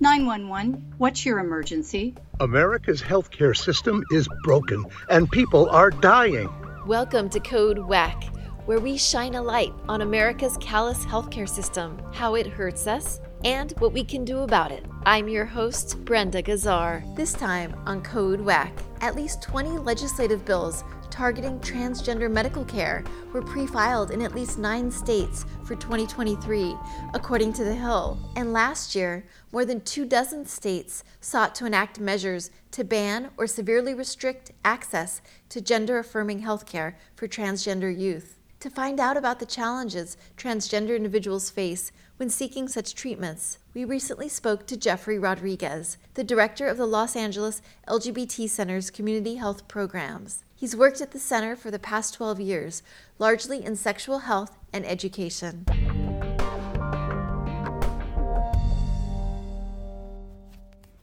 911, what's your emergency? America's healthcare system is broken and people are dying. Welcome to Code WACK, where we shine a light on America's callous healthcare system, how it hurts us, and what we can do about it. I'm your host, Brenda Gazzar. This time on Code WACK, at least 20 legislative bills targeting transgender medical care were pre filed in at least nine states for 2023, according to The Hill. And last year, more than two dozen states sought to enact measures to ban or severely restrict access to gender affirming healthcare for transgender youth. To find out about the challenges transgender individuals face when seeking such treatments, we recently spoke to Jeffrey Rodriguez, the director of the Los Angeles LGBT Center's Community Health Programs. He's worked at the center for the past 12 years, largely in sexual health and education.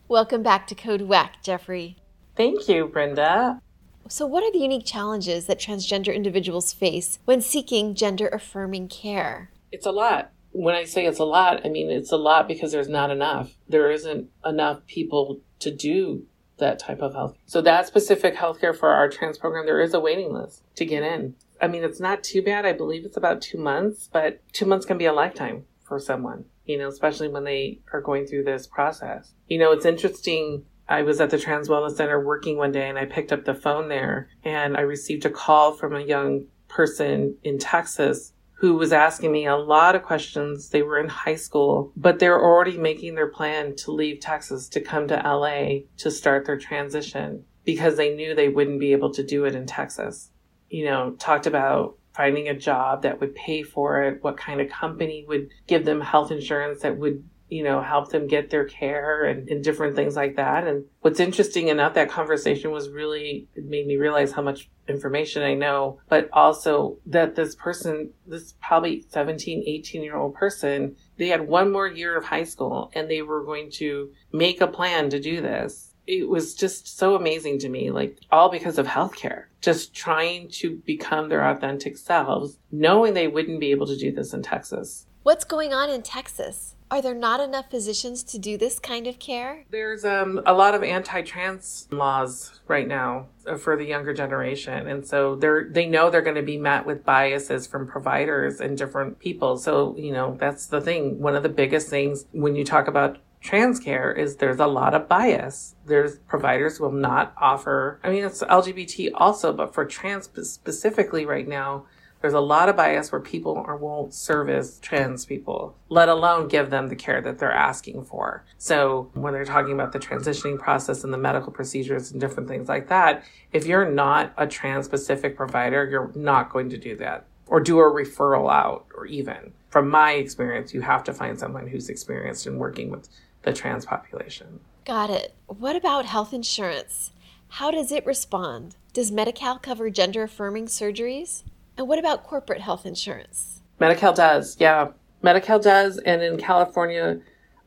Welcome back to Code WACK, Jeffrey. Thank you, Brenda. So, what are the unique challenges that transgender individuals face when seeking gender affirming care? It's a lot. When I say it's a lot, I mean it's a lot because there's not enough. There isn't enough people to do that type of health. So that specific healthcare for our trans program, there is a waiting list to get in. I mean, it's not too bad. I believe it's about two months, but two months can be a lifetime for someone, you know, especially when they are going through this process. You know, it's interesting. I was at the Trans Wellness Center working one day and I picked up the phone there and I received a call from a young person in Texas who was asking me a lot of questions. They were in high school, but they're already making their plan to leave Texas to come to LA to start their transition because they knew they wouldn't be able to do it in Texas. You know, talked about finding a job that would pay for it, what kind of company would give them health insurance that would you know, help them get their care and, and different things like that. And what's interesting enough, that conversation was really, made me realize how much information I know, but also that this person, this probably 17, 18 year old person, they had one more year of high school and they were going to make a plan to do this. It was just so amazing to me, like all because of healthcare, just trying to become their authentic selves, knowing they wouldn't be able to do this in Texas. What's going on in Texas? Are there not enough physicians to do this kind of care? There's um, a lot of anti-trans laws right now uh, for the younger generation, and so they're they know they're going to be met with biases from providers and different people. So you know that's the thing. One of the biggest things when you talk about trans care is there's a lot of bias. There's providers will not offer. I mean, it's LGBT also, but for trans specifically right now, there's a lot of bias where people are, won't service trans people, let alone give them the care that they're asking for. So when they're talking about the transitioning process and the medical procedures and different things like that, if you're not a trans specific provider, you're not going to do that or do a referral out or even from my experience, you have to find someone who's experienced in working with the trans population. Got it. What about health insurance? How does it respond? Does Medi Cal cover gender affirming surgeries? And what about corporate health insurance? Medi-Cal does, yeah. Medi-Cal does, and in California,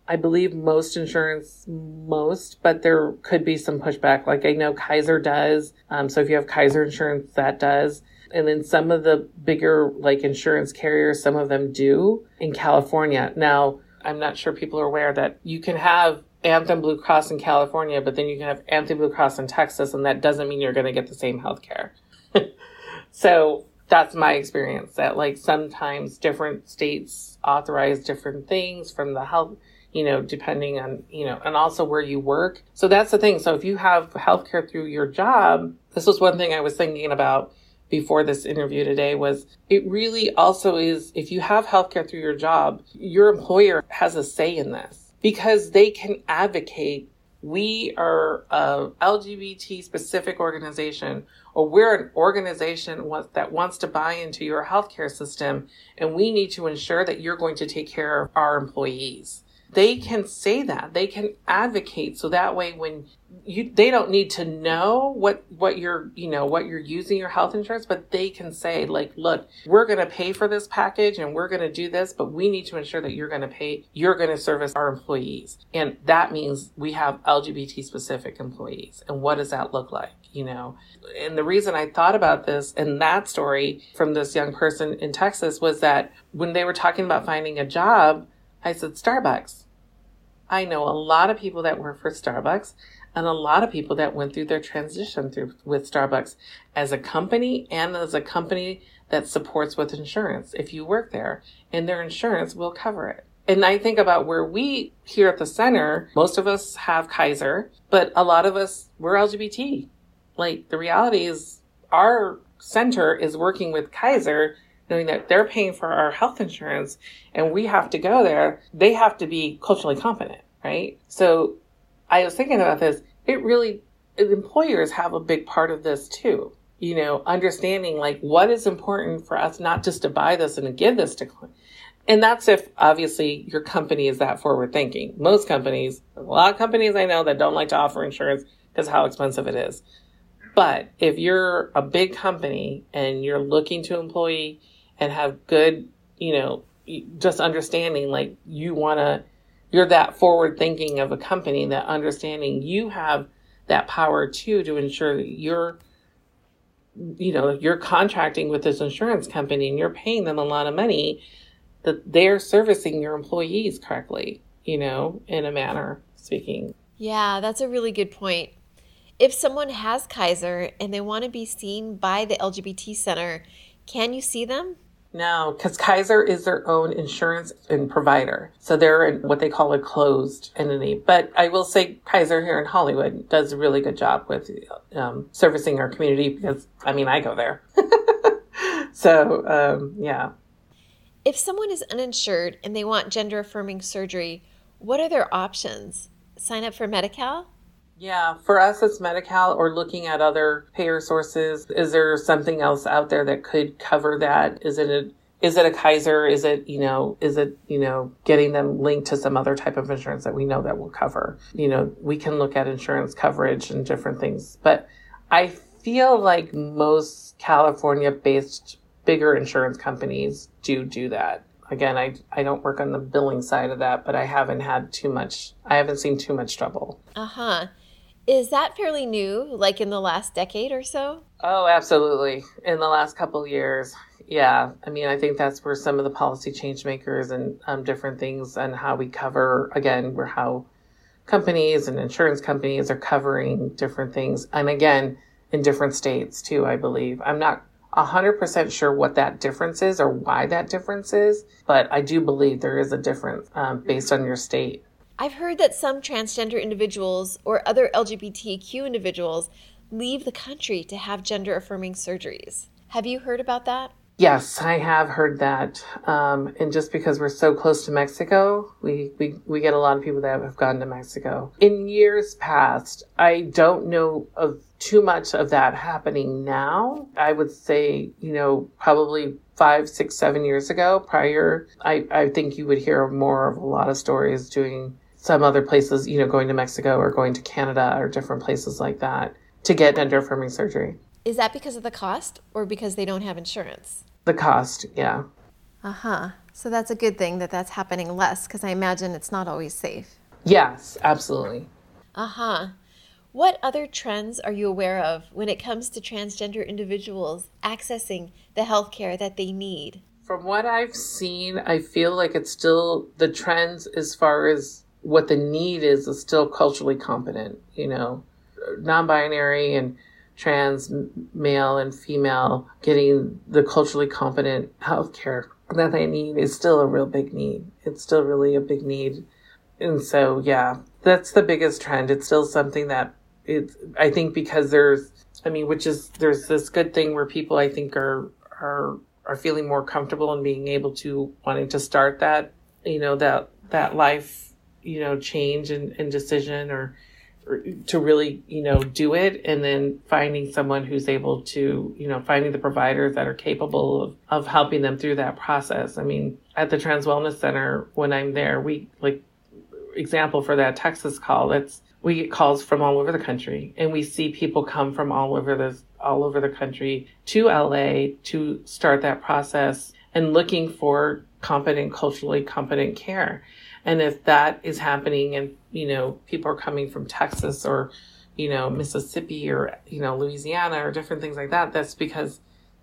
I believe most insurance, most, but there could be some pushback. Like I know Kaiser does. Um, so if you have Kaiser insurance, that does. And then some of the bigger like insurance carriers, some of them do in California. Now, I'm not sure people are aware that you can have Anthem Blue Cross in California, but then you can have Anthem Blue Cross in Texas, and that doesn't mean you're going to get the same health care. so that's my experience that like sometimes different states authorize different things from the health you know depending on you know and also where you work. So that's the thing. So if you have healthcare through your job this was one thing i was thinking about before this interview today was it really also is if you have healthcare through your job your employer has a say in this because they can advocate we are a lgbt specific organization or we're an organization that wants to buy into your healthcare system and we need to ensure that you're going to take care of our employees. They can say that. They can advocate. So that way when you they don't need to know what what you're you know what you're using your health insurance but they can say like look we're going to pay for this package and we're going to do this but we need to ensure that you're going to pay you're going to service our employees. And that means we have lgbt specific employees. And what does that look like you know? And the reason i thought about this and that story from this young person in texas was that when they were talking about finding a job i said starbucks I know a lot of people that work for Starbucks and a lot of people that went through their transition through with Starbucks as a company and as a company that supports with insurance if you work there and their insurance will cover it. And I think about where we here at the center, most of us have Kaiser, but a lot of us, we're LGBT. Like the reality is our center is working with Kaiser, knowing that they're paying for our health insurance and we have to go there. They have to be culturally competent, right? So I was thinking about this. It really, employers have a big part of this too. You know, understanding like what is important for us not just to buy this and to give this to and that's if obviously your company is that forward thinking. Most companies, a lot of companies I know that don't like to offer insurance because how expensive it is. But if you're a big company and you're looking to employee and have good, you know, just understanding like you want to, you're that forward thinking of a company that understanding you have that power too to ensure that you're, you know, you're contracting with this insurance company and you're paying them a lot of money that they're servicing your employees correctly, you know, in a manner speaking. Yeah, that's a really good point. If someone has Kaiser and they want to be seen by the LGBT Center, can you see them? No, because Kaiser is their own insurance and provider. So they're in what they call a closed entity. But I will say Kaiser here in Hollywood does a really good job with um, servicing our community because, I mean, I go there. so, um, yeah. If someone is uninsured and they want gender affirming surgery, what are their options? Sign up for Medi Cal? Yeah, for us it's Medi-Cal or looking at other payer sources. Is there something else out there that could cover that? Is it a is it a Kaiser? Is it, you know, is it, you know, getting them linked to some other type of insurance that we know that will cover? You know, we can look at insurance coverage and different things. But I feel like most California based bigger insurance companies do do that. Again, I, I don't work on the billing side of that, but I haven't had too much, I haven't seen too much trouble. Uh huh. Is that fairly new, like in the last decade or so? Oh, absolutely. In the last couple years. Yeah. I mean, I think that's where some of the policy change makers and um, different things and how we cover, again, where how companies and insurance companies are covering different things. And again, in different states too, I believe. I'm not 100% sure what that difference is or why that difference is, but I do believe there is a difference um, based on your state. I've heard that some transgender individuals or other LGBTQ individuals leave the country to have gender affirming surgeries. Have you heard about that? Yes, I have heard that. Um, and just because we're so close to Mexico, we, we, we get a lot of people that have gone to Mexico. In years past, I don't know of too much of that happening now. I would say, you know, probably five, six, seven years ago prior, I, I think you would hear more of a lot of stories doing some other places, you know, going to Mexico or going to Canada or different places like that to get gender affirming surgery. Is that because of the cost or because they don't have insurance? The cost, yeah. Uh huh. So that's a good thing that that's happening less because I imagine it's not always safe. Yes, absolutely. Uh huh. What other trends are you aware of when it comes to transgender individuals accessing the health care that they need? From what I've seen, I feel like it's still the trends as far as what the need is, is still culturally competent, you know, non binary and trans male and female getting the culturally competent health care that they need is still a real big need. It's still really a big need. And so, yeah, that's the biggest trend. It's still something that it's, I think because there's, I mean, which is, there's this good thing where people I think are, are, are feeling more comfortable and being able to wanting to start that, you know, that, that life, you know, change and, and decision or, to really, you know, do it and then finding someone who's able to, you know, finding the providers that are capable of, of helping them through that process. I mean, at the Trans Wellness Center, when I'm there, we like example for that Texas call, it's we get calls from all over the country and we see people come from all over the all over the country to LA to start that process and looking for competent culturally competent care. And if that is happening and, you know, people are coming from Texas or, you know, Mississippi or, you know, Louisiana or different things like that, that's because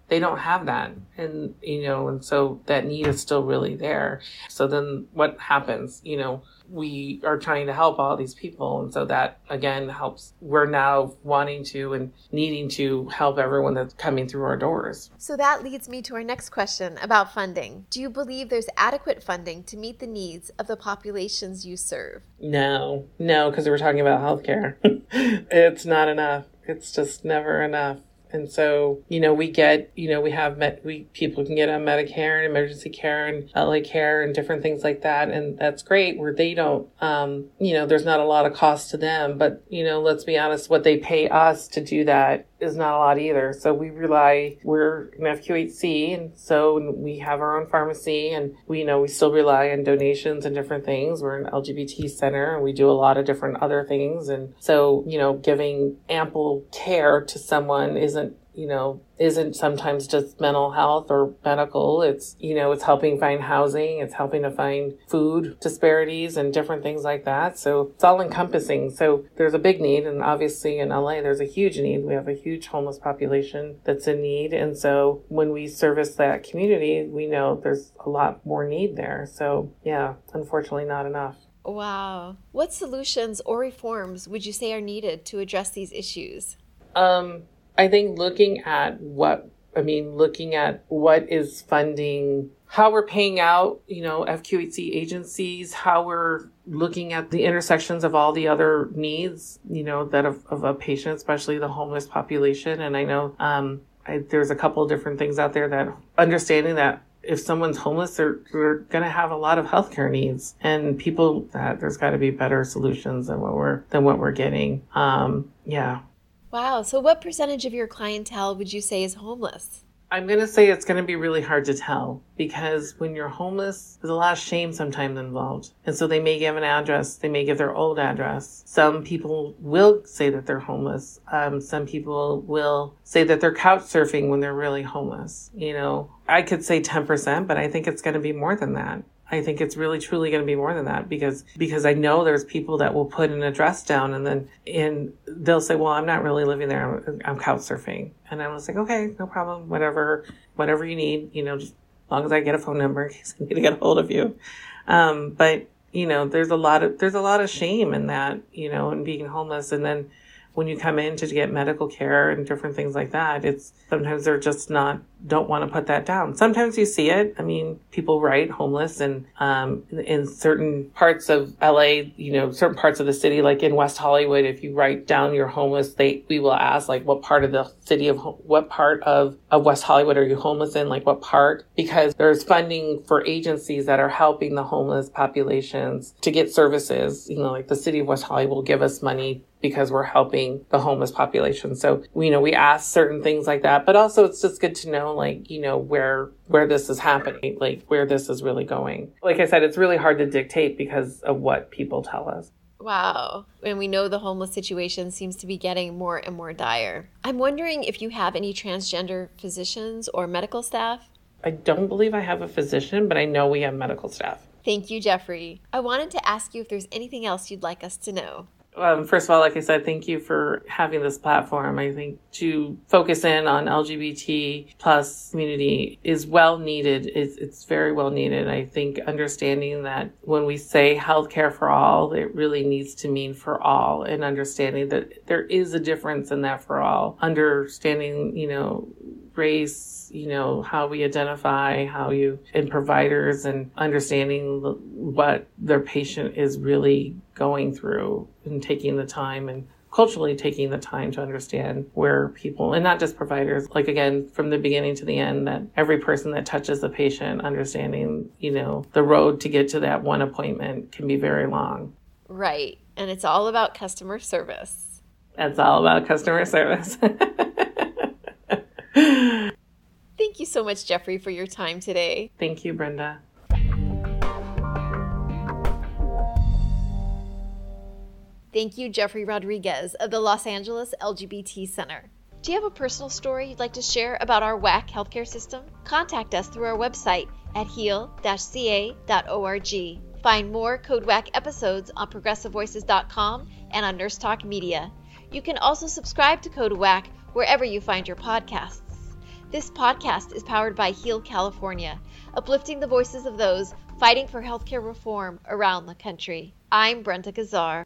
they don't have that. And you know and so that need is still really there. So then what happens? You know we are trying to help all these people. And so that again helps. We're now wanting to and needing to help everyone that's coming through our doors. So that leads me to our next question about funding. Do you believe there's adequate funding to meet the needs of the populations you serve? No. No because we're talking about healthcare. It's not enough. It's just never enough and so, you know, we get, you know, we have met, we people can get on Medicare and emergency care and LA care and different things like that. And that's great where they don't, um, you know, there's not a lot of cost to them, but, you know, let's be honest, what they pay us to do that is not a lot either. So we rely, we're an FQHC, and so we have our own pharmacy, and we you know we still rely on donations and different things. We're an LGBT center, and we do a lot of different other things. And so, you know, giving ample care to someone isn't you know, isn't sometimes just mental health or medical. It's, you know, it's helping find housing, it's helping to find food disparities and different things like that. So it's all encompassing. So there's a big need. And obviously in LA, there's a huge need. We have a huge homeless population that's in need. And so when we service that community, we know there's a lot more need there. So yeah, unfortunately, not enough. Wow. What solutions or reforms would you say are needed to address these issues? Um, I think looking at what, I mean, looking at what is funding, how we're paying out, you know, FQHC agencies, how we're looking at the intersections of all the other needs, you know, that of, of a patient, especially the homeless population. And I know um, I, there's a couple different things out there that understanding that if someone's homeless, they're, they're going to have a lot of healthcare needs, and people that there's got to be better solutions than what we're than what we're getting. Um, yeah, Wow. So, what percentage of your clientele would you say is homeless? I'm going to say it's going to be really hard to tell because when you're homeless, there's a lot of shame sometimes involved. And so they may give an address, they may give their old address. Some people will say that they're homeless. Um, some people will say that they're couch surfing when they're really homeless. You know, I could say 10%, but I think it's going to be more than that. I think it's really truly going to be more than that because because I know there's people that will put an address down and then and they'll say, "Well, I'm not really living there. I'm, I'm couch surfing," and I was like, "Okay, no problem. Whatever, whatever you need. You know, just as long as I get a phone number in case I need to get a hold of you." Um, but you know, there's a lot of there's a lot of shame in that, you know, in being homeless, and then when you come in to get medical care and different things like that, it's sometimes they're just not don't want to put that down. Sometimes you see it. I mean, people write homeless and um, in certain parts of LA, you know, certain parts of the city, like in West Hollywood, if you write down you're homeless, they we will ask like what part of the city of what part of, of West Hollywood are you homeless in, like what part? Because there's funding for agencies that are helping the homeless populations to get services. You know, like the city of West Hollywood will give us money because we're helping the homeless population. So, you know, we ask certain things like that, but also it's just good to know, like, you know, where, where this is happening, like where this is really going. Like I said, it's really hard to dictate because of what people tell us. Wow. And we know the homeless situation seems to be getting more and more dire. I'm wondering if you have any transgender physicians or medical staff? I don't believe I have a physician, but I know we have medical staff. Thank you, Jeffrey. I wanted to ask you if there's anything else you'd like us to know um, first of all, like I said, thank you for having this platform. I think to focus in on LGBT plus community is well needed. It's, it's very well needed. I think understanding that when we say healthcare for all, it really needs to mean for all and understanding that there is a difference in that for all. Understanding, you know, race, you know, how we identify, how you, and providers and understanding what their patient is really going through and taking the time and culturally taking the time to understand where people and not just providers like again from the beginning to the end that every person that touches the patient understanding you know the road to get to that one appointment can be very long. Right and it's all about customer service. It's all about customer service thank you so much jeffrey for your time today thank you brenda Thank you, Jeffrey Rodriguez of the Los Angeles LGBT Center. Do you have a personal story you'd like to share about our WACK healthcare system? Contact us through our website at heal-ca.org. Find more Code WACK episodes on progressivevoices.com and on Nurse Talk Media. You can also subscribe to Code WACK wherever you find your podcasts. This podcast is powered by Heal California, uplifting the voices of those fighting for healthcare reform around the country. I'm Brenda Gazzar.